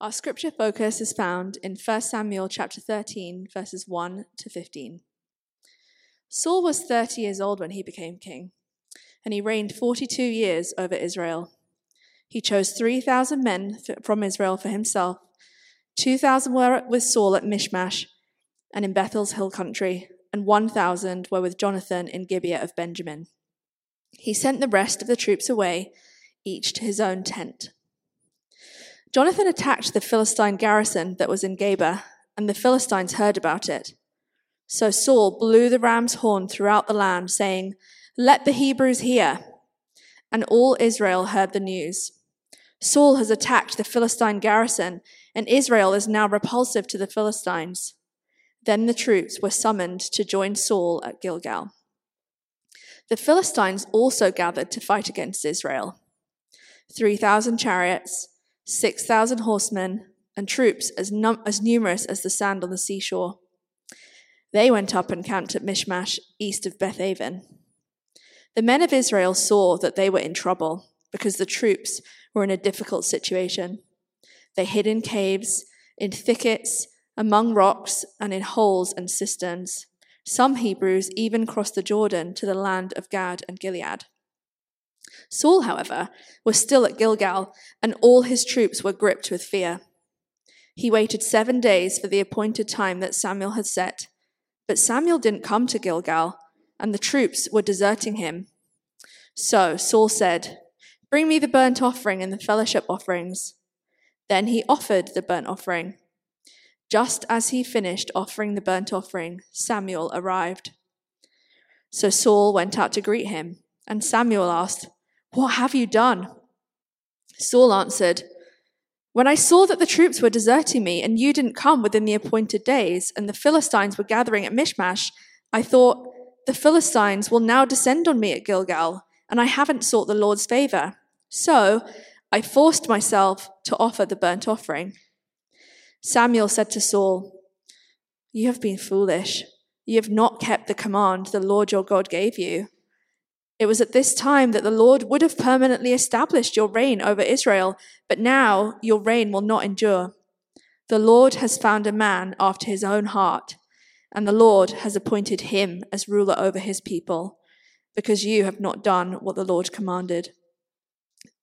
Our scripture focus is found in 1 Samuel chapter 13, verses 1 to 15. Saul was 30 years old when he became king, and he reigned 42 years over Israel. He chose 3,000 men from Israel for himself. 2,000 were with Saul at Michmash and in Bethel's hill country, and 1,000 were with Jonathan in Gibeah of Benjamin. He sent the rest of the troops away, each to his own tent. Jonathan attacked the Philistine garrison that was in Geba, and the Philistines heard about it. So Saul blew the ram's horn throughout the land, saying, Let the Hebrews hear. And all Israel heard the news. Saul has attacked the Philistine garrison, and Israel is now repulsive to the Philistines. Then the troops were summoned to join Saul at Gilgal. The Philistines also gathered to fight against Israel 3,000 chariots 6,000 horsemen, and troops as, num- as numerous as the sand on the seashore. They went up and camped at Michmash, east of Bethaven. The men of Israel saw that they were in trouble because the troops were in a difficult situation. They hid in caves, in thickets, among rocks, and in holes and cisterns. Some Hebrews even crossed the Jordan to the land of Gad and Gilead. Saul, however, was still at Gilgal, and all his troops were gripped with fear. He waited seven days for the appointed time that Samuel had set, but Samuel didn't come to Gilgal, and the troops were deserting him. So Saul said, Bring me the burnt offering and the fellowship offerings. Then he offered the burnt offering. Just as he finished offering the burnt offering, Samuel arrived. So Saul went out to greet him, and Samuel asked, what have you done? Saul answered, When I saw that the troops were deserting me and you didn't come within the appointed days, and the Philistines were gathering at Michmash, I thought, The Philistines will now descend on me at Gilgal, and I haven't sought the Lord's favor. So I forced myself to offer the burnt offering. Samuel said to Saul, You have been foolish. You have not kept the command the Lord your God gave you. It was at this time that the Lord would have permanently established your reign over Israel, but now your reign will not endure. The Lord has found a man after his own heart, and the Lord has appointed him as ruler over his people, because you have not done what the Lord commanded.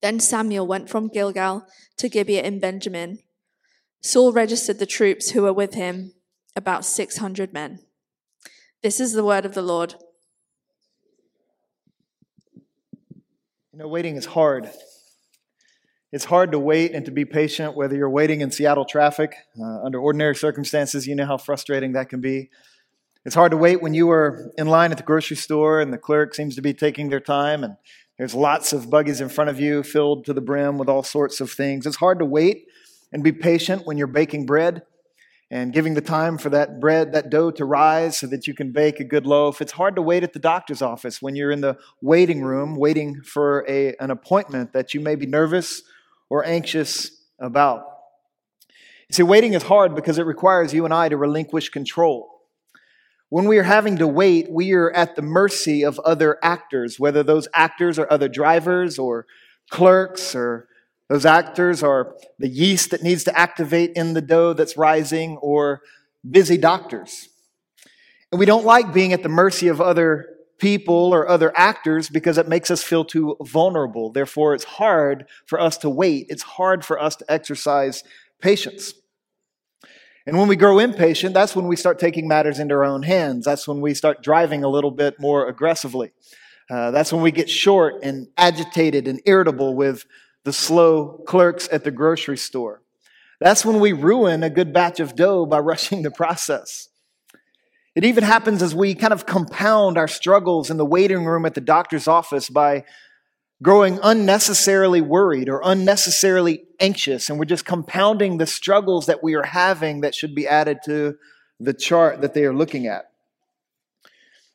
Then Samuel went from Gilgal to Gibeah in Benjamin. Saul registered the troops who were with him, about 600 men. This is the word of the Lord. You know, waiting is hard. It's hard to wait and to be patient, whether you're waiting in Seattle traffic. Uh, under ordinary circumstances, you know how frustrating that can be. It's hard to wait when you are in line at the grocery store and the clerk seems to be taking their time and there's lots of buggies in front of you filled to the brim with all sorts of things. It's hard to wait and be patient when you're baking bread and giving the time for that bread, that dough to rise so that you can bake a good loaf. It's hard to wait at the doctor's office when you're in the waiting room waiting for a, an appointment that you may be nervous or anxious about. You see, waiting is hard because it requires you and I to relinquish control. When we are having to wait, we are at the mercy of other actors, whether those actors are other drivers or clerks or those actors are the yeast that needs to activate in the dough that's rising, or busy doctors. And we don't like being at the mercy of other people or other actors because it makes us feel too vulnerable. Therefore, it's hard for us to wait. It's hard for us to exercise patience. And when we grow impatient, that's when we start taking matters into our own hands. That's when we start driving a little bit more aggressively. Uh, that's when we get short and agitated and irritable with the slow clerks at the grocery store. That's when we ruin a good batch of dough by rushing the process. It even happens as we kind of compound our struggles in the waiting room at the doctor's office by growing unnecessarily worried or unnecessarily anxious, and we're just compounding the struggles that we are having that should be added to the chart that they are looking at.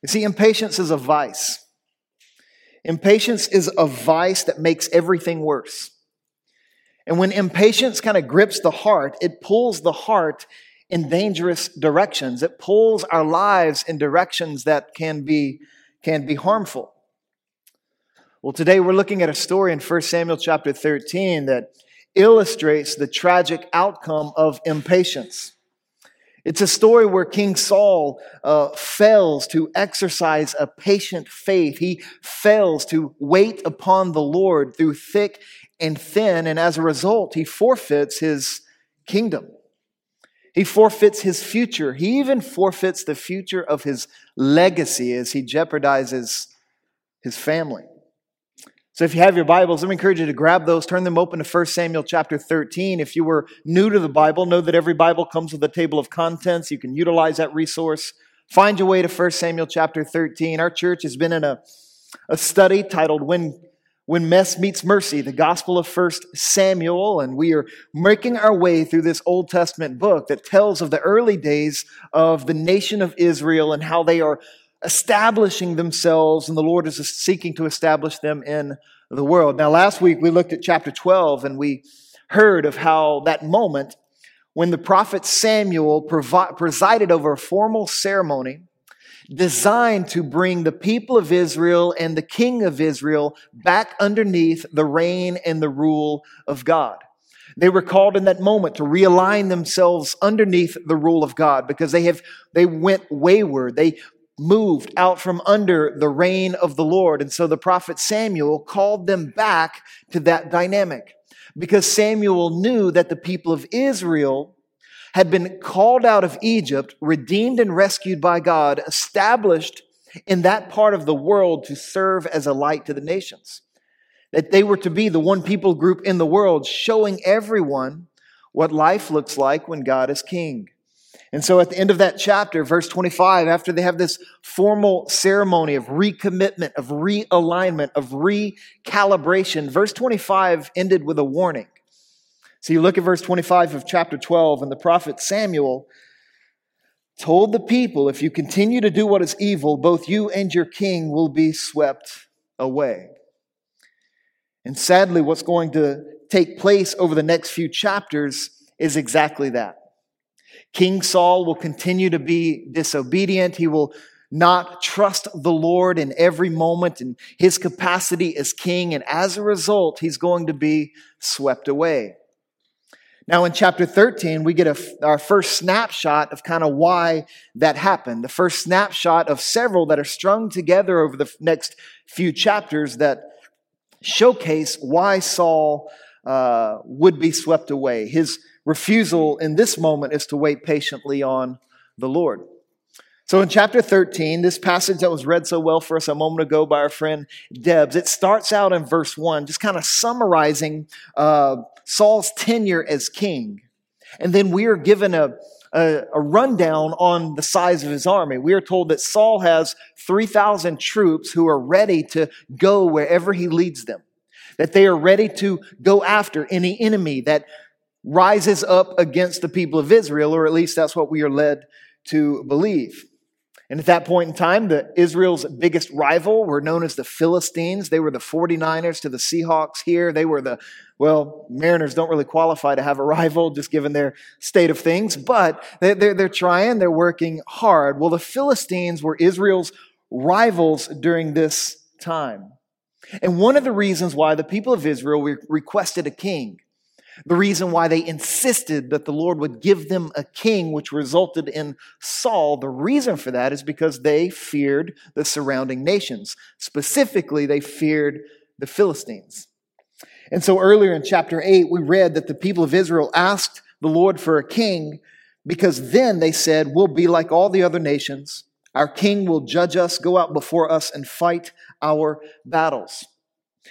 You see, impatience is a vice. Impatience is a vice that makes everything worse. And when impatience kind of grips the heart, it pulls the heart in dangerous directions. It pulls our lives in directions that can be, can be harmful. Well, today we're looking at a story in 1 Samuel chapter 13 that illustrates the tragic outcome of impatience. It's a story where King Saul uh, fails to exercise a patient faith. He fails to wait upon the Lord through thick and thin, and as a result, he forfeits his kingdom. He forfeits his future. He even forfeits the future of his legacy as he jeopardizes his family. So if you have your Bibles, let me encourage you to grab those, turn them open to 1 Samuel chapter 13. If you were new to the Bible, know that every Bible comes with a table of contents. You can utilize that resource. Find your way to 1 Samuel chapter 13. Our church has been in a, a study titled When when mess meets mercy, the Gospel of First Samuel, and we are making our way through this Old Testament book that tells of the early days of the nation of Israel and how they are establishing themselves, and the Lord is seeking to establish them in the world. Now, last week we looked at chapter 12 and we heard of how that moment when the prophet Samuel presided over a formal ceremony designed to bring the people of Israel and the king of Israel back underneath the reign and the rule of God. They were called in that moment to realign themselves underneath the rule of God because they have, they went wayward. They moved out from under the reign of the Lord. And so the prophet Samuel called them back to that dynamic because Samuel knew that the people of Israel had been called out of Egypt, redeemed and rescued by God, established in that part of the world to serve as a light to the nations. That they were to be the one people group in the world, showing everyone what life looks like when God is king. And so at the end of that chapter, verse 25, after they have this formal ceremony of recommitment, of realignment, of recalibration, verse 25 ended with a warning. So you look at verse 25 of chapter 12, and the prophet Samuel told the people, If you continue to do what is evil, both you and your king will be swept away. And sadly, what's going to take place over the next few chapters is exactly that. King Saul will continue to be disobedient. He will not trust the Lord in every moment in his capacity as king. And as a result, he's going to be swept away. Now, in chapter 13, we get a, our first snapshot of kind of why that happened. The first snapshot of several that are strung together over the next few chapters that showcase why Saul uh, would be swept away. His refusal in this moment is to wait patiently on the Lord. So in chapter 13, this passage that was read so well for us a moment ago by our friend Debs, it starts out in verse 1, just kind of summarizing uh, Saul's tenure as king. And then we are given a, a, a, rundown on the size of his army. We are told that Saul has 3,000 troops who are ready to go wherever he leads them, that they are ready to go after any enemy that rises up against the people of Israel, or at least that's what we are led to believe. And at that point in time, the Israel's biggest rival were known as the Philistines. They were the 49ers to the Seahawks here. They were the, well, Mariners don't really qualify to have a rival just given their state of things, but they're, they're trying, they're working hard. Well, the Philistines were Israel's rivals during this time. And one of the reasons why the people of Israel requested a king the reason why they insisted that the Lord would give them a king, which resulted in Saul, the reason for that is because they feared the surrounding nations. Specifically, they feared the Philistines. And so earlier in chapter 8, we read that the people of Israel asked the Lord for a king because then they said, We'll be like all the other nations. Our king will judge us, go out before us, and fight our battles.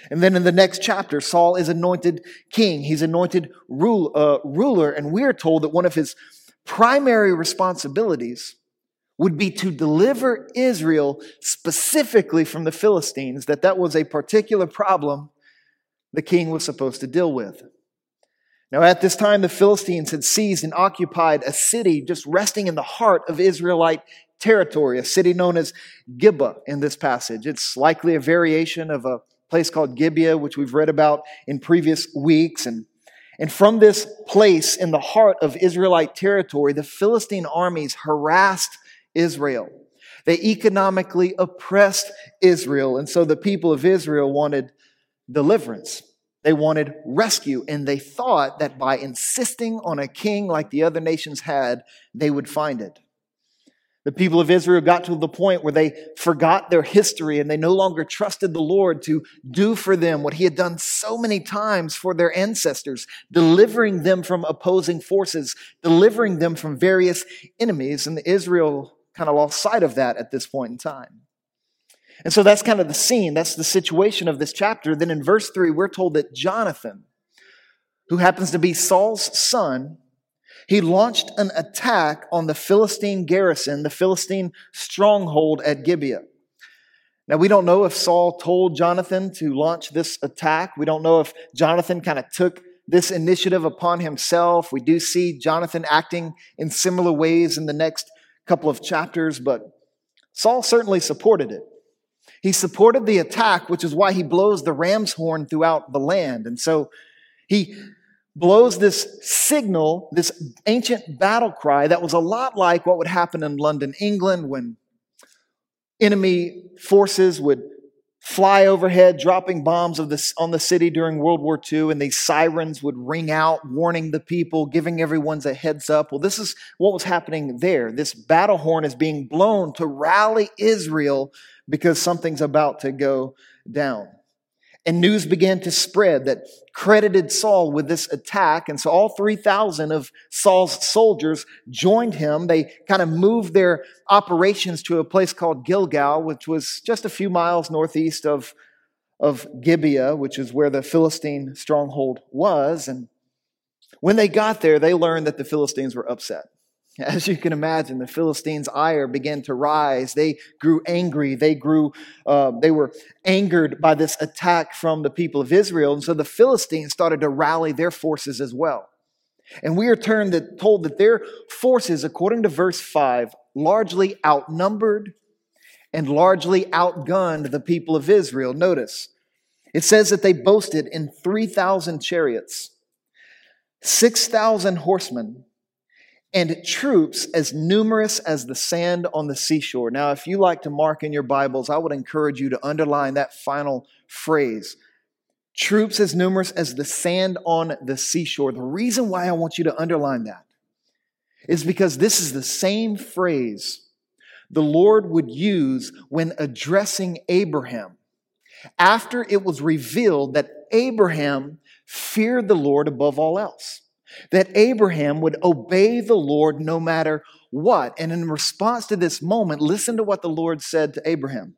And then in the next chapter, Saul is anointed king. He's anointed rule, uh, ruler, and we're told that one of his primary responsibilities would be to deliver Israel specifically from the Philistines, that that was a particular problem the king was supposed to deal with. Now, at this time, the Philistines had seized and occupied a city just resting in the heart of Israelite territory, a city known as Geba in this passage. It's likely a variation of a place called Gibeah, which we've read about in previous weeks. And, and from this place in the heart of Israelite territory, the Philistine armies harassed Israel. They economically oppressed Israel. And so the people of Israel wanted deliverance. They wanted rescue, and they thought that by insisting on a king like the other nations had, they would find it. The people of Israel got to the point where they forgot their history and they no longer trusted the Lord to do for them what He had done so many times for their ancestors, delivering them from opposing forces, delivering them from various enemies. And Israel kind of lost sight of that at this point in time. And so that's kind of the scene, that's the situation of this chapter. Then in verse 3, we're told that Jonathan, who happens to be Saul's son, he launched an attack on the Philistine garrison, the Philistine stronghold at Gibeah. Now, we don't know if Saul told Jonathan to launch this attack. We don't know if Jonathan kind of took this initiative upon himself. We do see Jonathan acting in similar ways in the next couple of chapters, but Saul certainly supported it. He supported the attack, which is why he blows the ram's horn throughout the land. And so he blows this signal, this ancient battle cry that was a lot like what would happen in London, England, when enemy forces would fly overhead, dropping bombs this, on the city during World War II, and these sirens would ring out, warning the people, giving everyone's a heads up. Well, this is what was happening there. This battle horn is being blown to rally Israel because something's about to go down. And news began to spread that credited Saul with this attack. And so all 3,000 of Saul's soldiers joined him. They kind of moved their operations to a place called Gilgal, which was just a few miles northeast of, of Gibeah, which is where the Philistine stronghold was. And when they got there, they learned that the Philistines were upset. As you can imagine, the Philistines' ire began to rise. They grew angry. They grew, uh, they were angered by this attack from the people of Israel. And so the Philistines started to rally their forces as well. And we are that, told that their forces, according to verse 5, largely outnumbered and largely outgunned the people of Israel. Notice, it says that they boasted in 3,000 chariots, 6,000 horsemen, and troops as numerous as the sand on the seashore. Now, if you like to mark in your Bibles, I would encourage you to underline that final phrase. Troops as numerous as the sand on the seashore. The reason why I want you to underline that is because this is the same phrase the Lord would use when addressing Abraham after it was revealed that Abraham feared the Lord above all else that Abraham would obey the Lord no matter what. And in response to this moment, listen to what the Lord said to Abraham.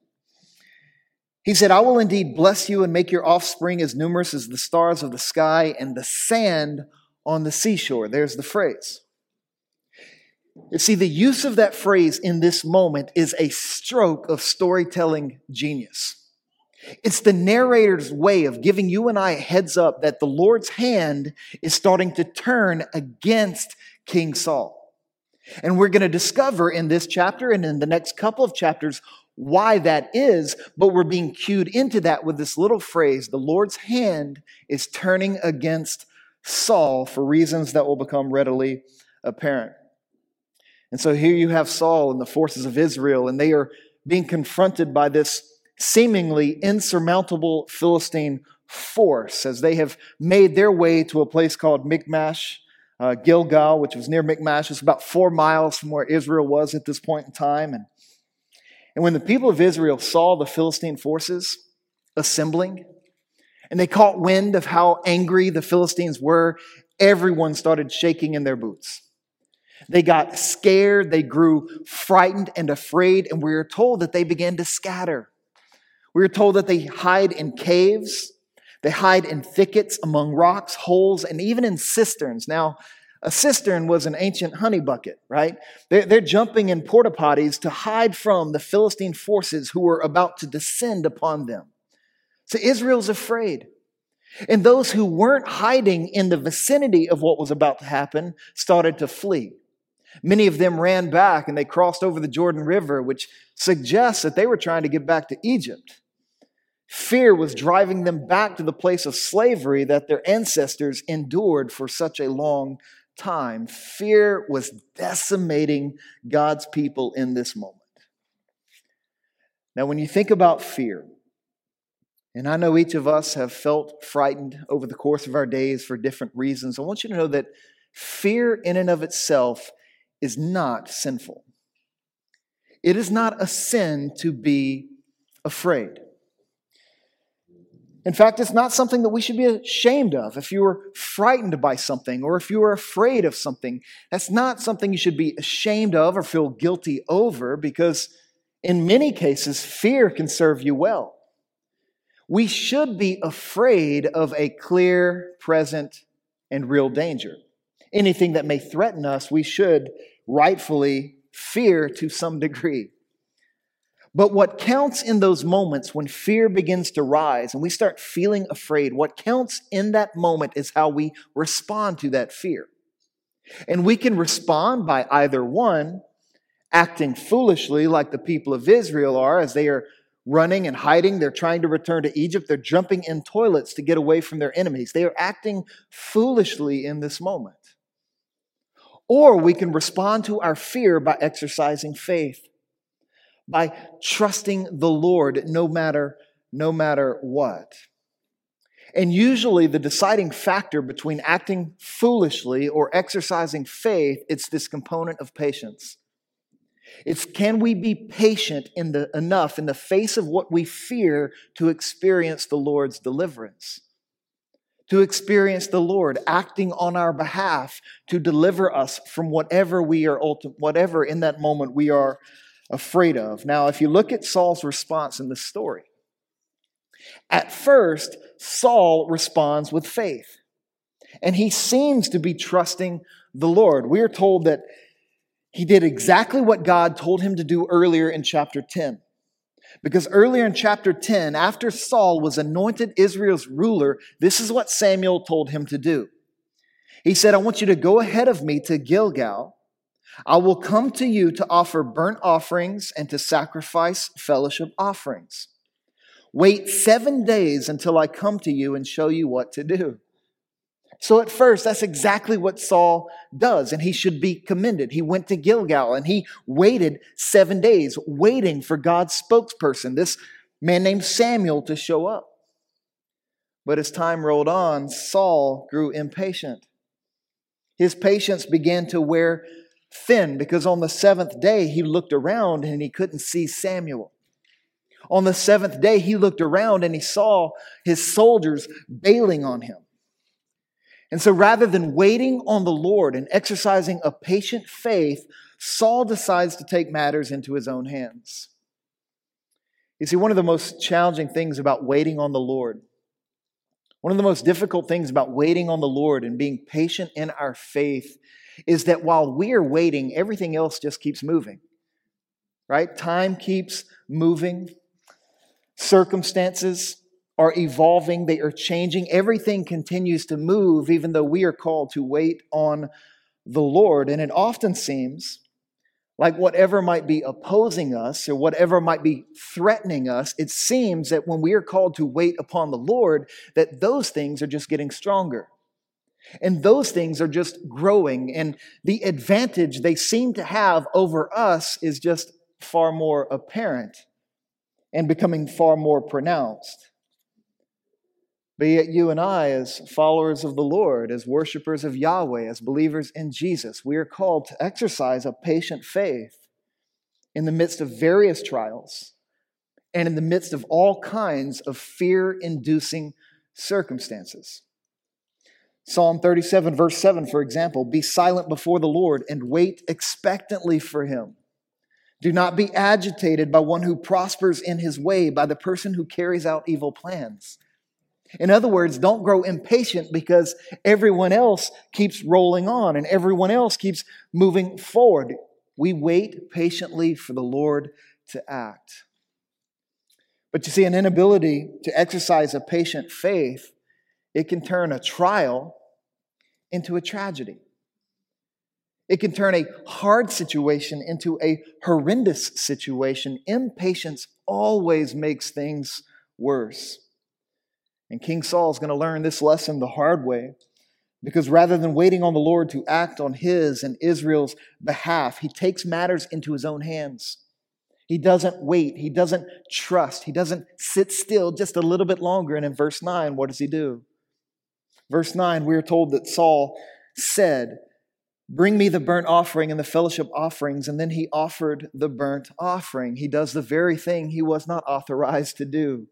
He said, I will indeed bless you and make your offspring as numerous as the stars of the sky and the sand on the seashore. There's the phrase. You see, the use of that phrase in this moment is a stroke of storytelling genius. It's the narrator's way of giving you and I a heads up that the Lord's hand is starting to turn against King Saul. And we're going to discover in this chapter and in the next couple of chapters why that is, but we're being cued into that with this little phrase the Lord's hand is turning against Saul for reasons that will become readily apparent. And so here you have Saul and the forces of Israel, and they are being confronted by this seemingly insurmountable Philistine force as they have made their way to a place called Michmash, uh, Gilgal, which was near Michmash. It's about four miles from where Israel was at this point in time. And, and when the people of Israel saw the Philistine forces assembling, and they caught wind of how angry the Philistines were, everyone started shaking in their boots. They got scared, they grew frightened and afraid, and we are told that they began to scatter. We are told that they hide in caves, they hide in thickets, among rocks, holes, and even in cisterns. Now, a cistern was an ancient honey bucket, right? They're, they're jumping in porta potties to hide from the Philistine forces who were about to descend upon them. So Israel's afraid. And those who weren't hiding in the vicinity of what was about to happen started to flee. Many of them ran back and they crossed over the Jordan River, which suggests that they were trying to get back to Egypt. Fear was driving them back to the place of slavery that their ancestors endured for such a long time. Fear was decimating God's people in this moment. Now, when you think about fear, And I know each of us have felt frightened over the course of our days for different reasons. I want you to know that fear, in and of itself, is not sinful. It is not a sin to be afraid. In fact, it's not something that we should be ashamed of. If you are frightened by something or if you are afraid of something, that's not something you should be ashamed of or feel guilty over because, in many cases, fear can serve you well. We should be afraid of a clear, present, and real danger. Anything that may threaten us, we should rightfully fear to some degree. But what counts in those moments when fear begins to rise and we start feeling afraid, what counts in that moment is how we respond to that fear. And we can respond by either one, acting foolishly like the people of Israel are as they are running and hiding. They're trying to return to Egypt. They're jumping in toilets to get away from their enemies. They are acting foolishly in this moment. Or we can respond to our fear by exercising faith by trusting the Lord no matter, no matter what. And usually the deciding factor between acting foolishly or exercising faith, it's this component of patience. It's can we be patient in the, enough in the face of what we fear to experience the Lord's deliverance? To experience the Lord acting on our behalf to deliver us from whatever we are, ulti- whatever in that moment we are afraid of. Now, if you look at Saul's response in this story, at first, Saul responds with faith, and he seems to be trusting the Lord. We are told that he did exactly what God told him to do earlier in chapter 10. Because earlier in chapter 10, after Saul was anointed Israel's ruler, this is what Samuel told him to do. He said, I want you to go ahead of me to Gilgal I will come to you to offer burnt offerings and to sacrifice fellowship offerings. Wait seven days until I come to you and show you what to do. So at first, that's exactly what Saul does, and he should be commended. He went to Gilgal and he waited seven days, waiting for God's spokesperson, this man named Samuel, to show up. But as time rolled on, Saul grew impatient. His patience began to wear thin because on the seventh day he looked around and he couldn't see Samuel. On the seventh day he looked around and he saw his soldiers bailing on him. And so rather than waiting on the Lord and exercising a patient faith, Saul decides to take matters into his own hands. You see, one of the most challenging things about waiting on the Lord, one of the most difficult things about waiting on the Lord and being patient in our faith is that while we're waiting, everything else just keeps moving, right? Time keeps moving, circumstances are evolving, they are changing. Everything continues to move, even though we are called to wait on the Lord. And it often seems like whatever might be opposing us or whatever might be threatening us, it seems that when we are called to wait upon the Lord, that those things are just getting stronger. And those things are just growing. And the advantage they seem to have over us is just far more apparent and becoming far more pronounced. But yet, you and I, as followers of the Lord, as worshipers of Yahweh, as believers in Jesus, we are called to exercise a patient faith in the midst of various trials and in the midst of all kinds of fear inducing circumstances. Psalm 37, verse 7, for example Be silent before the Lord and wait expectantly for him. Do not be agitated by one who prospers in his way, by the person who carries out evil plans. In other words, don't grow impatient because everyone else keeps rolling on and everyone else keeps moving forward. We wait patiently for the Lord to act. But you see, an inability to exercise a patient faith, it can turn a trial into a tragedy. It can turn a hard situation into a horrendous situation. Impatience always makes things worse. And King Saul is going to learn this lesson the hard way because rather than waiting on the Lord to act on his and Israel's behalf, he takes matters into his own hands. He doesn't wait. He doesn't trust. He doesn't sit still just a little bit longer. And in verse 9, what does he do? Verse 9, we are told that Saul said, Bring me the burnt offering and the fellowship offerings. And then he offered the burnt offering. He does the very thing he was not authorized to do.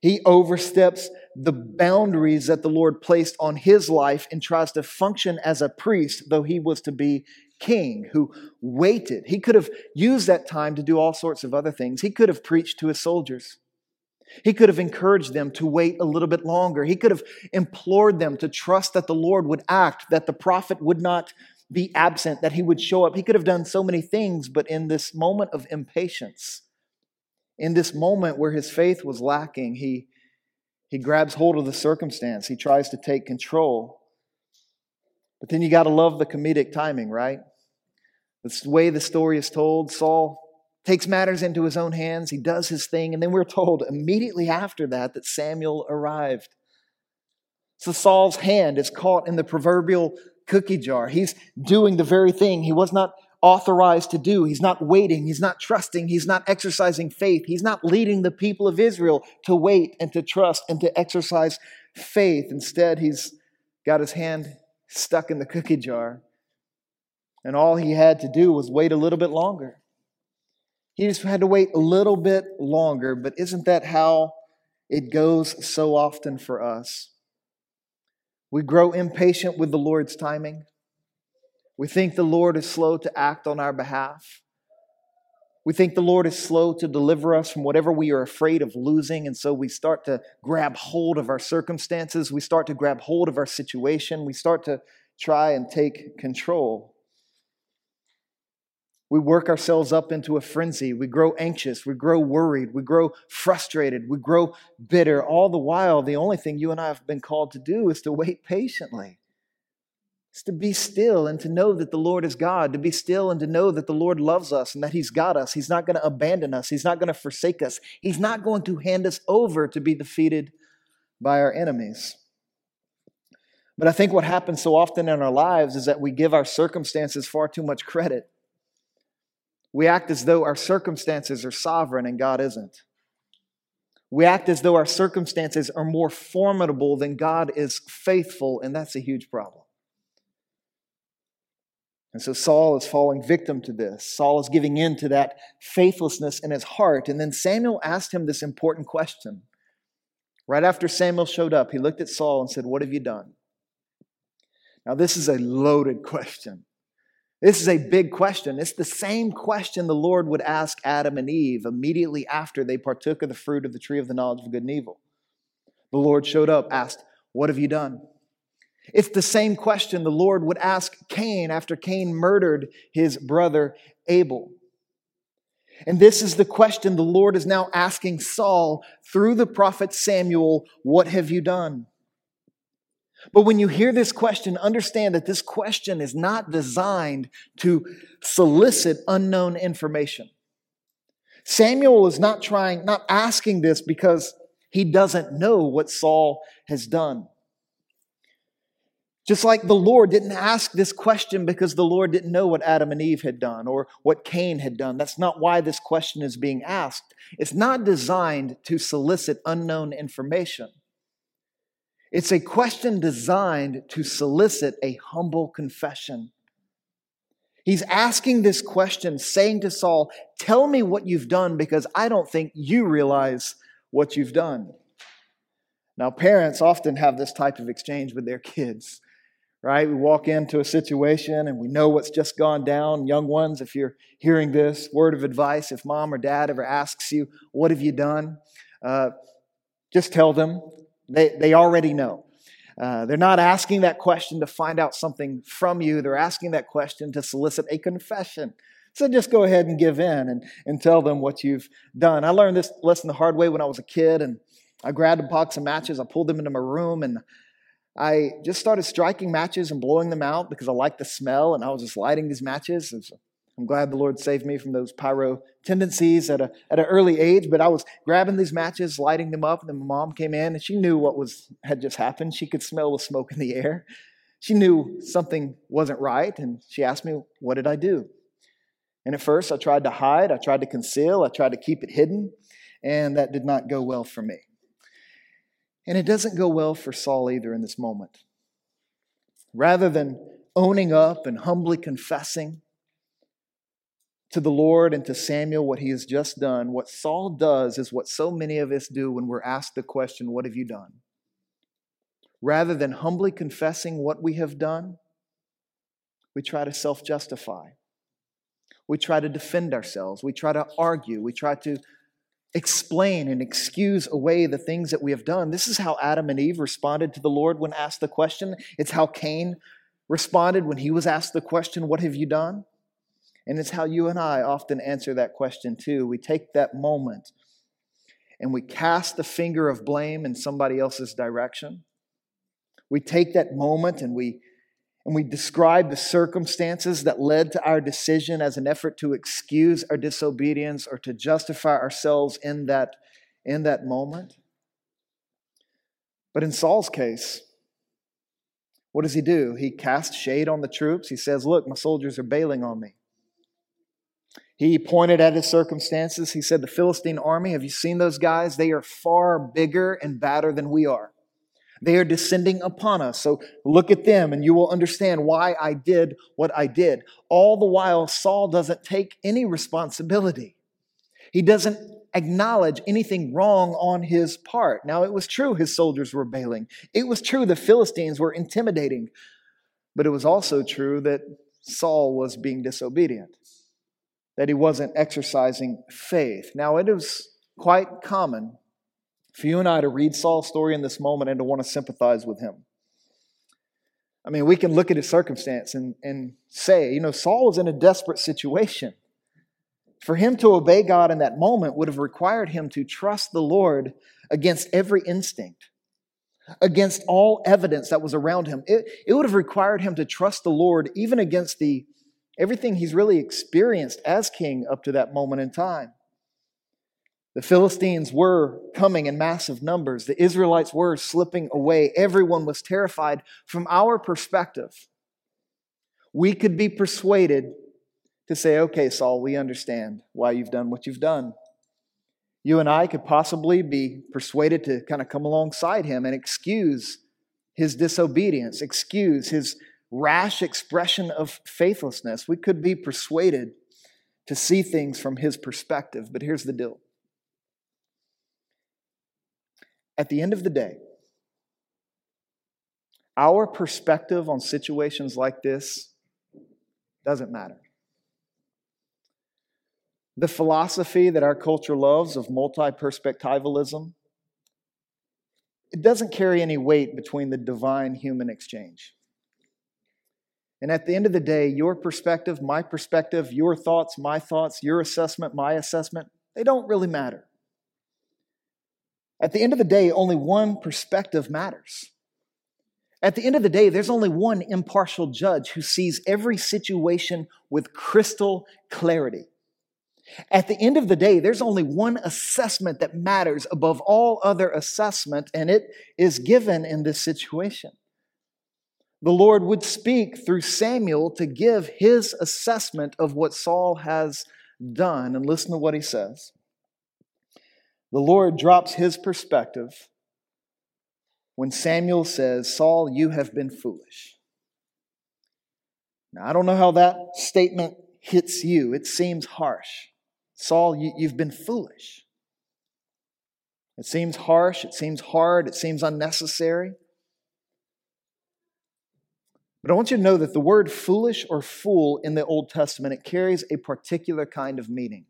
He oversteps the boundaries that the Lord placed on his life and tries to function as a priest, though he was to be king who waited. He could have used that time to do all sorts of other things. He could have preached to his soldiers. He could have encouraged them to wait a little bit longer. He could have implored them to trust that the Lord would act, that the prophet would not be absent, that he would show up. He could have done so many things, but in this moment of impatience, in this moment where his faith was lacking, he, he grabs hold of the circumstance. He tries to take control. But then you got to love the comedic timing, right? The way the story is told, Saul takes matters into his own hands, he does his thing, and then we're told immediately after that that Samuel arrived. So Saul's hand is caught in the proverbial cookie jar. He's doing the very thing he was not authorized to do. He's not waiting. He's not trusting. He's not exercising faith. He's not leading the people of Israel to wait and to trust and to exercise faith. Instead, he's got his hand stuck in the cookie jar. And all he had to do was wait a little bit longer. He just had to wait a little bit longer, but isn't that how it goes so often for us? We grow impatient with the Lord's timing. We think the Lord is slow to act on our behalf. We think the Lord is slow to deliver us from whatever we are afraid of losing, and so we start to grab hold of our circumstances. We start to grab hold of our situation. We start to try and take control. We work ourselves up into a frenzy. We grow anxious. We grow worried. We grow frustrated. We grow bitter. All the while, the only thing you and I have been called to do is to wait patiently. It's to be still and to know that the Lord is God, to be still and to know that the Lord loves us and that He's got us. He's not going to abandon us. He's not going to forsake us. He's not going to hand us over to be defeated by our enemies. But I think what happens so often in our lives is that we give our circumstances far too much credit. We act as though our circumstances are sovereign and God isn't. We act as though our circumstances are more formidable than God is faithful, and that's a huge problem. And so Saul is falling victim to this. Saul is giving in to that faithlessness in his heart. And then Samuel asked him this important question. Right after Samuel showed up, he looked at Saul and said, What have you done? Now, this is a loaded question. This is a big question. It's the same question the Lord would ask Adam and Eve immediately after they partook of the fruit of the tree of the knowledge of good and evil. The Lord showed up, asked, What have you done? It's the same question the Lord would ask Cain after Cain murdered his brother Abel. And this is the question the Lord is now asking Saul through the prophet Samuel What have you done? But when you hear this question, understand that this question is not designed to solicit unknown information. Samuel is not trying, not asking this because he doesn't know what Saul has done. Just like the Lord didn't ask this question because the Lord didn't know what Adam and Eve had done or what Cain had done. That's not why this question is being asked. It's not designed to solicit unknown information. It's a question designed to solicit a humble confession. He's asking this question, saying to Saul, Tell me what you've done because I don't think you realize what you've done. Now, parents often have this type of exchange with their kids, right? We walk into a situation and we know what's just gone down. Young ones, if you're hearing this, word of advice if mom or dad ever asks you, What have you done? Uh, just tell them they, they already know. Uh, they're not asking that question to find out something from you. They're asking that question to solicit a confession. So just go ahead and give in and, and tell them what you've done. I learned this lesson the hard way when I was a kid, and I grabbed a box of matches, I pulled them into my room, and I just started striking matches and blowing them out because I liked the smell, and I was just lighting these matches. I'm glad the Lord saved me from those pyro tendencies at, a, at an early age, but I was grabbing these matches, lighting them up, and then my mom came in and she knew what was had just happened. She could smell the smoke in the air. She knew something wasn't right, and she asked me, What did I do? And at first, I tried to hide, I tried to conceal, I tried to keep it hidden, and that did not go well for me. And it doesn't go well for Saul either in this moment. Rather than owning up and humbly confessing to the Lord and to Samuel what he has just done, what Saul does is what so many of us do when we're asked the question, What have you done? Rather than humbly confessing what we have done, we try to self justify. We try to defend ourselves. We try to argue. We try to explain and excuse away the things that we have done. This is how Adam and Eve responded to the Lord when asked the question. It's how Cain responded when he was asked the question, What have you done? And it's how you and I often answer that question too. We take that moment and we cast the finger of blame in somebody else's direction. We take that moment and we and we describe the circumstances that led to our decision as an effort to excuse our disobedience or to justify ourselves in that, in that moment. But in Saul's case, what does he do? He casts shade on the troops. He says, Look, my soldiers are bailing on me. He pointed at his circumstances. He said, The Philistine army, have you seen those guys? They are far bigger and badder than we are. They are descending upon us. So look at them and you will understand why I did what I did. All the while, Saul doesn't take any responsibility. He doesn't acknowledge anything wrong on his part. Now, it was true his soldiers were bailing, it was true the Philistines were intimidating, but it was also true that Saul was being disobedient, that he wasn't exercising faith. Now, it is quite common for you and I to read Saul's story in this moment and to want to sympathize with him. I mean, we can look at his circumstance and, and say, you know, Saul was in a desperate situation. For him to obey God in that moment would have required him to trust the Lord against every instinct, against all evidence that was around him. It, it would have required him to trust the Lord even against the everything he's really experienced as king up to that moment in time. The Philistines were coming in massive numbers. The Israelites were slipping away. Everyone was terrified. From our perspective, we could be persuaded to say, okay, Saul, we understand why you've done what you've done. You and I could possibly be persuaded to kind of come alongside him and excuse his disobedience, excuse his rash expression of faithlessness. We could be persuaded to see things from his perspective. But here's the deal At the end of the day, our perspective on situations like this doesn't matter. The philosophy that our culture loves of multi perspectivalism, it doesn't carry any weight between the divine human exchange. And at the end of the day, your perspective, my perspective, your thoughts, my thoughts, your assessment, my assessment, they don't really matter. At the end of the day, only one perspective matters. At the end of the day, there's only one impartial judge who sees every situation with crystal clarity. At the end of the day, there's only one assessment that matters above all other assessment, and it is given in this situation. The Lord would speak through Samuel to give his assessment of what Saul has done. And listen to what he says. The Lord drops his perspective when Samuel says, Saul, you have been foolish. Now, I don't know how that statement hits you. It seems harsh. Saul, you, have been foolish. It seems harsh, it seems hard, it seems unnecessary. But I want you to know that the word foolish or fool in the Old Testament, it carries a particular kind of meaning.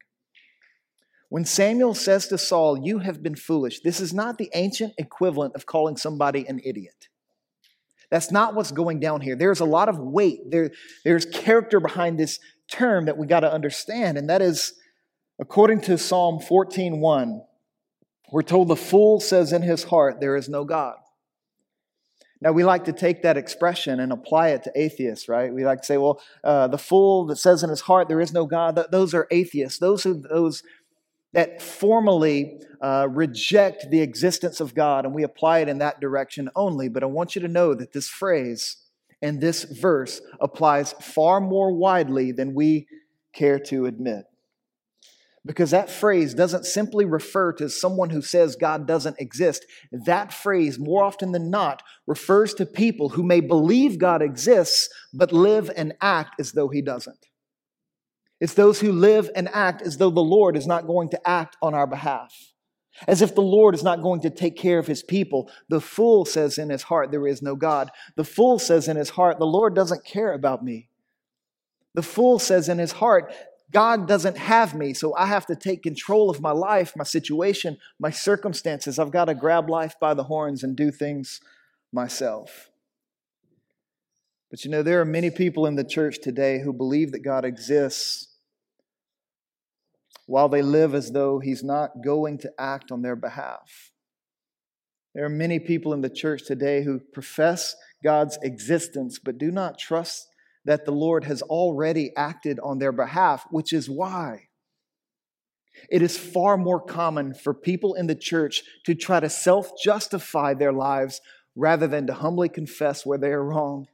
When Samuel says to Saul, You have been foolish, this is not the ancient equivalent of calling somebody an idiot. That's not what's going down here. There's a lot of weight, there, there's character behind this term that we got to understand, and that is according to Psalm 14:1, we're told the fool says in his heart, There is no God. Now, we like to take that expression and apply it to atheists, right? We like to say, well, uh, the fool that says in his heart, there is no God, those are atheists. Those are those that formally uh, reject the existence of God, and we apply it in that direction only. But I want you to know that this phrase and this verse applies far more widely than we care to admit. Because that phrase doesn't simply refer to someone who says God doesn't exist. That phrase, more often than not, refers to people who may believe God exists, but live and act as though He doesn't. It's those who live and act as though the Lord is not going to act on our behalf, as if the Lord is not going to take care of His people. The fool says in his heart, There is no God. The fool says in his heart, The Lord doesn't care about me. The fool says in his heart, God doesn't have me, so I have to take control of my life, my situation, my circumstances. I've got to grab life by the horns and do things myself. But you know, there are many people in the church today who believe that God exists while they live as though He's not going to act on their behalf. There are many people in the church today who profess God's existence but do not trust that the Lord has already acted on their behalf, which is why it is far more common for people in the church to try to self justify their lives rather than to humbly confess where they are wrong.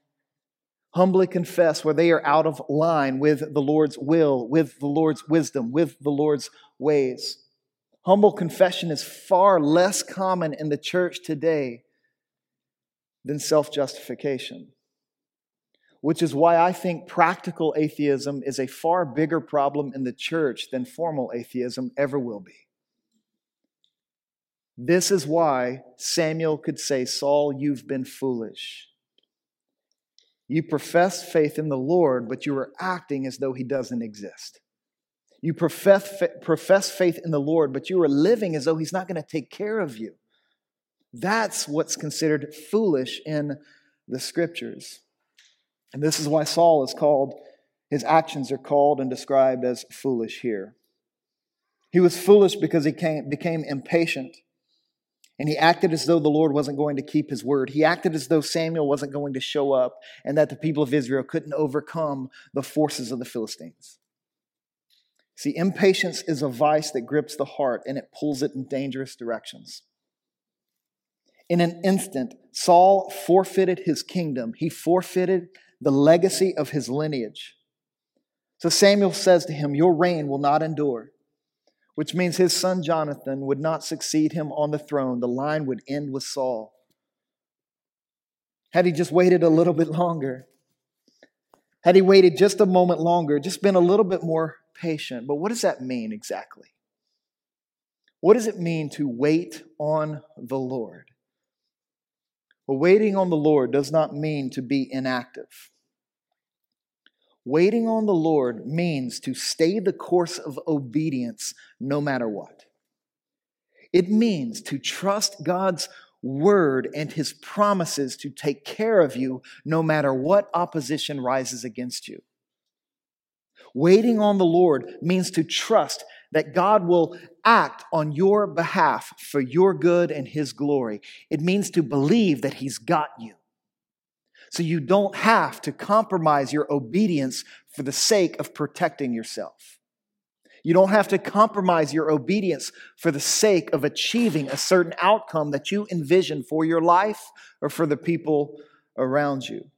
Humbly confess where they are out of line with the Lord's will, with the Lord's wisdom, with the Lord's ways. Humble confession is far less common in the church today than self justification which is why I think practical atheism is a far bigger problem in the church than formal atheism ever will be. This is why Samuel could say, Saul, you've been foolish. You profess faith in the Lord, but you are acting as though he doesn't exist. You profess, profess faith in the Lord, but you are living as though he's not going to take care of you. That's what's considered foolish in the scriptures. And this is why Saul is called, his actions are called and described as foolish here. He was foolish because he came, became impatient. And he acted as though the Lord wasn't going to keep his word. He acted as though Samuel wasn't going to show up and that the people of Israel couldn't overcome the forces of the Philistines. See, impatience is a vice that grips the heart and it pulls it in dangerous directions. In an instant, Saul forfeited his kingdom. He forfeited the legacy of his lineage. So Samuel says to him, Your reign will not endure, which means his son Jonathan would not succeed him on the throne. The line would end with Saul. Had he just waited a little bit longer, had he waited just a moment longer, just been a little bit more patient. But what does that mean exactly? What does it mean to wait on the Lord? Well, waiting on the Lord does not mean to be inactive. Waiting on the Lord means to stay the course of obedience no matter what. It means to trust God's word and his promises to take care of you no matter what opposition rises against you. Waiting on the Lord means to trust that God will act on your behalf for your good and his glory. It means to believe that he's got you. So you don't have to compromise your obedience for the sake of protecting yourself. You don't have to compromise your obedience for the sake of achieving a certain outcome that you envision for your life or for the people around you.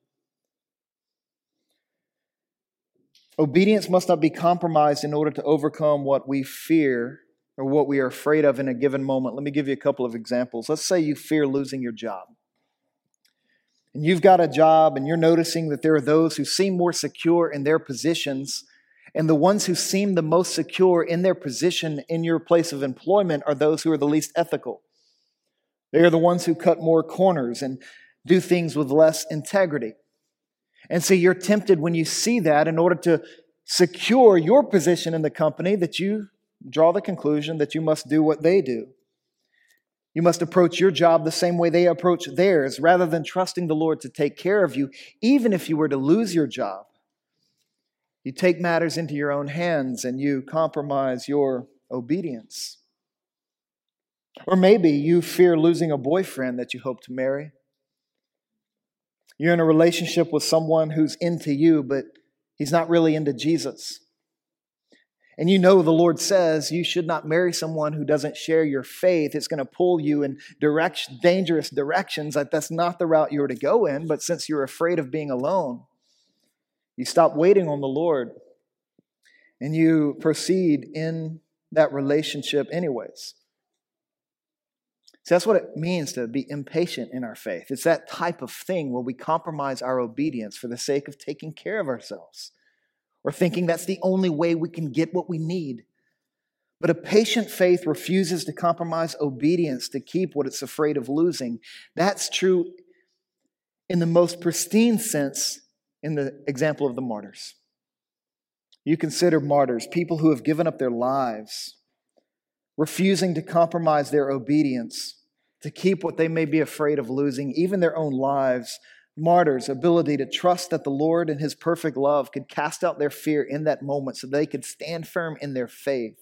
Obedience must not be compromised in order to overcome what we fear or what we are afraid of in a given moment. Let me give you a couple of examples. Let's say you fear losing your job and you've got a job and you're noticing that there are those who seem more secure in their positions, and the ones who seem the most secure in their position in your place of employment are those who are the least ethical. They are the ones who cut more corners and do things with less integrity. And so you're tempted when you see that in order to secure your position in the company that you draw the conclusion that you must do what they do. You must approach your job the same way they approach theirs, rather than trusting the Lord to take care of you, even if you were to lose your job. You take matters into your own hands and you compromise your obedience. Or maybe you fear losing a boyfriend that you hope to marry. You're in a relationship with someone who's into you, but he's not really into Jesus. And you know the Lord says you should not marry someone who doesn't share your faith. It's going to pull you in direction, dangerous directions. That that's not the route you are to go in. But since you're afraid of being alone, you stop waiting on the Lord. and you proceed in that relationship, anyways. So that's what it means to be impatient in our faith. It's that type of thing where we compromise our obedience for the sake of taking care of ourselves or thinking that's the only way we can get what we need. But a patient faith refuses to compromise obedience to keep what it's afraid of losing. That's true in the most pristine sense in the example of the martyrs. You consider martyrs, people who have given up their lives, refusing to compromise their obedience to keep what they may be afraid of losing, even their own lives. Martyrs' ability to trust that the Lord and His perfect love could cast out their fear in that moment so they could stand firm in their faith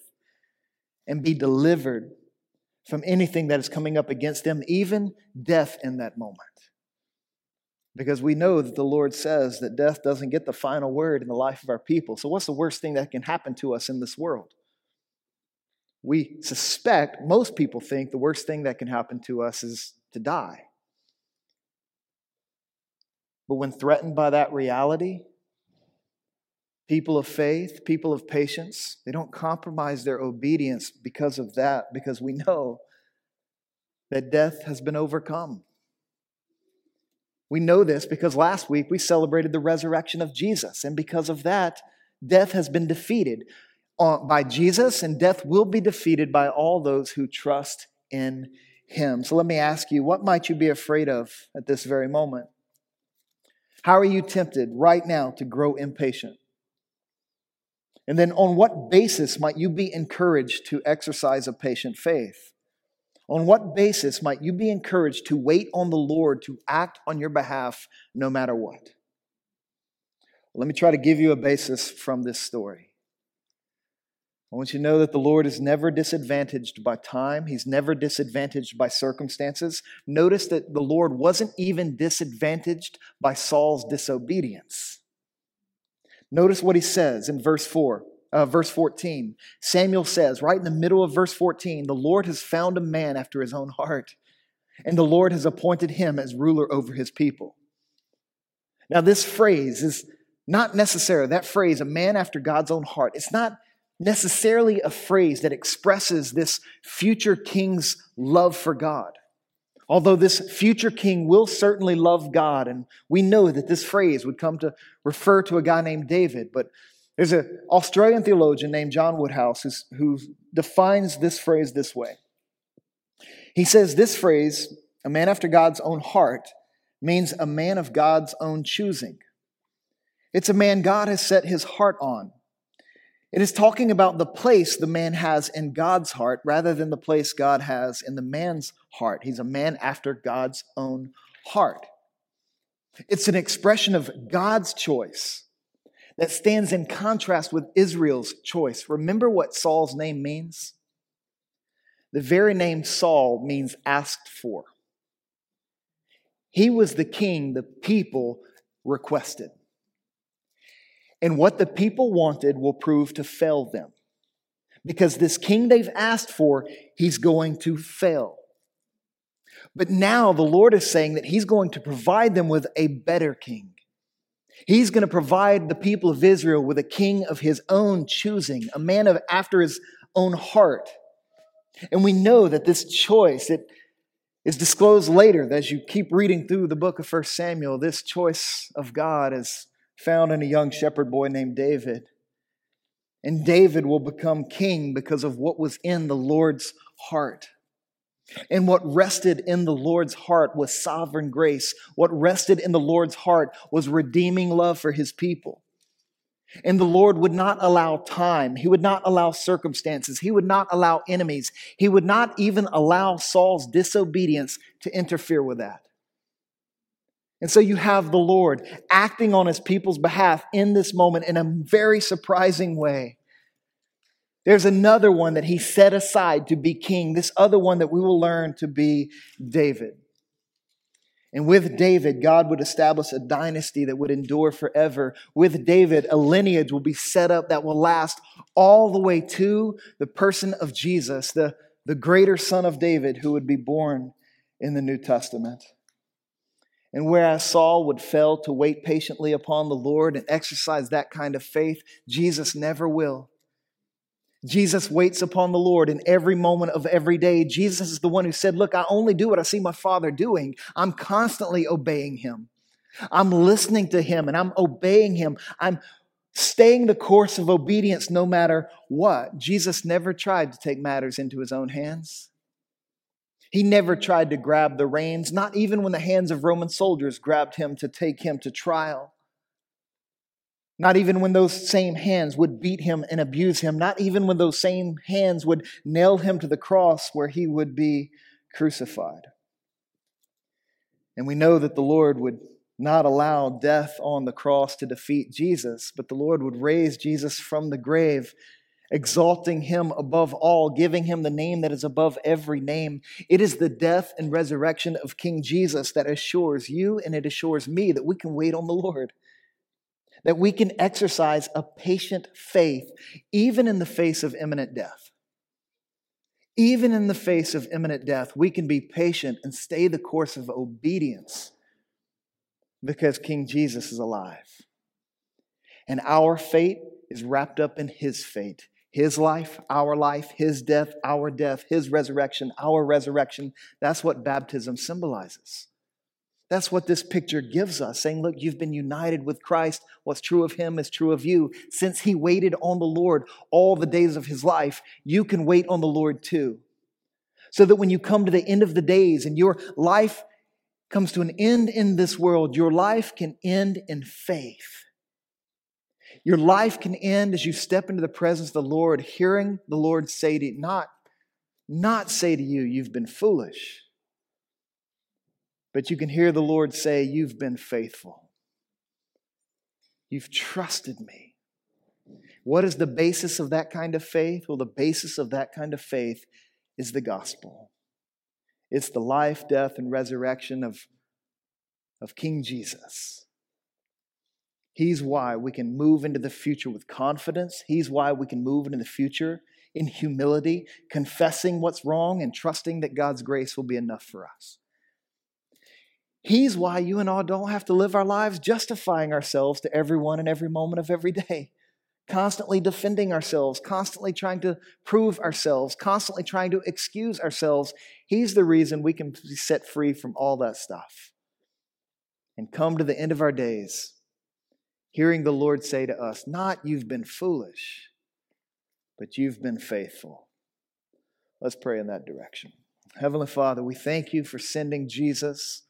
and be delivered from anything that is coming up against them, even death in that moment. Because we know that the Lord says that death doesn't get the final word in the life of our people. So, what's the worst thing that can happen to us in this world? we suspect, most people think the worst thing that can happen to us is to die. But when threatened by that reality, people of faith, people of patience, they don't compromise their obedience because of that, because we know that death has been overcome. We know this because last week we celebrated the resurrection of Jesus, and because of that, death has been defeated uh, by Jesus, and death will be defeated by all those who trust in him. So let me ask you, what might you be afraid of at this very moment? How are you tempted right now to grow impatient? And then, on what basis might you be encouraged to exercise a patient faith? On what basis might you be encouraged to wait on the Lord to act on your behalf no matter what? Let me try to give you a basis from this story. I want you to know that the Lord is never disadvantaged by time. He's never disadvantaged by circumstances. Notice that the Lord wasn't even disadvantaged by Saul's disobedience. Notice what he says in verse 4, uh, verse 14. Samuel says, right in the middle of verse 14, the Lord has found a man after his own heart, and the Lord has appointed him as ruler over his people. Now, this phrase is not necessary. That phrase, a man after God's own heart, it's not necessarily a phrase that expresses this future king's love for God. Although this future king will certainly love God, and we know that this phrase would come to refer to a guy named David, but there's an Australian theologian named John Woodhouse who defines this phrase this way. He says this phrase, a man after God's own heart, means a man of God's own choosing. It's a man God has set his heart on it is talking about the place the man has in God's heart rather than the place God has in the man's heart. He's a man after God's own heart. It's an expression of God's choice that stands in contrast with Israel's choice. Remember what Saul's name means? The very name Saul means asked for. He was the king the people requested and what the people wanted will prove to fail them. Because this king they've asked for, he's going to fail. But now the Lord is saying that he's going to provide them with a better king. He's going to provide the people of Israel with a king of his own choosing, a man of after his own heart. And we know that this choice, it is disclosed later as you keep reading through the book of 1 Samuel. This choice of God is found in a young shepherd boy named David. And David will become king because of what was in the Lord's heart. And what rested in the Lord's heart was sovereign grace. What rested in the Lord's heart was redeeming love for his people. And the Lord would not allow time. He would not allow circumstances. He would not allow enemies. He would not even allow Saul's disobedience to interfere with that. And so you have the Lord acting on his people's behalf in this moment in a very surprising way. There's another one that he set aside to be king, this other one that we will learn to be David. And with David, God would establish a dynasty that would endure forever. With David, a lineage will be set up that will last all the way to the person of Jesus, the, the greater son of David who would be born in the New Testament. And whereas Saul would fail to wait patiently upon the Lord and exercise that kind of faith, Jesus never will. Jesus waits upon the Lord in every moment of every day. Jesus is the one who said, Look, I only do what I see my Father doing. I'm constantly obeying him. I'm listening to him and I'm obeying him. I'm staying the course of obedience no matter what. Jesus never tried to take matters into his own hands. He never tried to grab the reins, not even when the hands of Roman soldiers grabbed him to take him to trial. Not even when those same hands would beat him and abuse him. Not even when those same hands would nail him to the cross where he would be crucified. And we know that the Lord would not allow death on the cross to defeat Jesus, but the Lord would raise Jesus from the grave, exalting him above all, giving him the name that is above every name. It is the death and resurrection of King Jesus that assures you and it assures me that we can wait on the Lord that we can exercise a patient faith even in the face of imminent death. Even in the face of imminent death, we can be patient and stay the course of obedience because King Jesus is alive. And our fate is wrapped up in his fate. His life, our life, his death, our death, his resurrection, our resurrection. That's what baptism symbolizes. That's what this picture gives us, saying, Look, you've been united with Christ. What's true of him is true of you. Since he waited on the Lord all the days of his life, you can wait on the Lord too. So that when you come to the end of the days and your life comes to an end in this world, your life can end in faith. Your life can end as you step into the presence of the Lord, hearing the Lord say to you, not, not say to you, you've been foolish but you can hear the Lord say, You've been faithful. You've trusted me. What is the basis of that kind of faith? Well, the basis of that kind of faith is the gospel. It's the life, death, and resurrection of, of King Jesus. He's why we can move into the future with confidence. He's why we can move into the future in humility, confessing what's wrong and trusting that God's grace will be enough for us. He's why you and I don't have to live our lives justifying ourselves to everyone in every moment of every day. Constantly defending ourselves, constantly trying to prove ourselves, constantly trying to excuse ourselves. He's the reason we can be set free from all that stuff and come to the end of our days hearing the Lord say to us, Not you've been foolish, but you've been faithful. Let's pray in that direction. Heavenly Father, we thank you for sending Jesus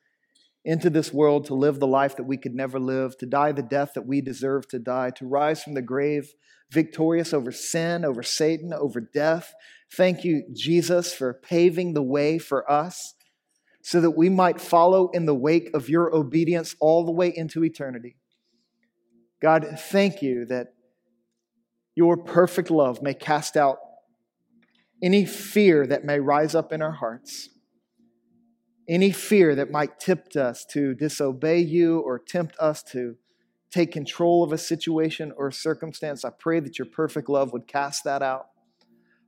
into this world to live the life that we could never live, to die the death that we deserve to die, to rise from the grave victorious over sin, over Satan, over death. Thank you, Jesus, for paving the way for us so that we might follow in the wake of your obedience all the way into eternity. God, thank you that your perfect love may cast out any fear that may rise up in our hearts any fear that might tempt us to disobey you or tempt us to take control of a situation or a circumstance, I pray that your perfect love would cast that out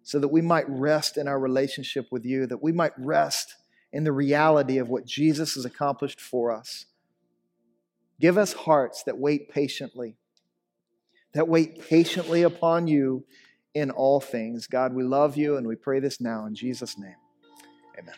so that we might rest in our relationship with you, that we might rest in the reality of what Jesus has accomplished for us. Give us hearts that wait patiently, that wait patiently upon you in all things. God, we love you and we pray this now in Jesus' name. Amen.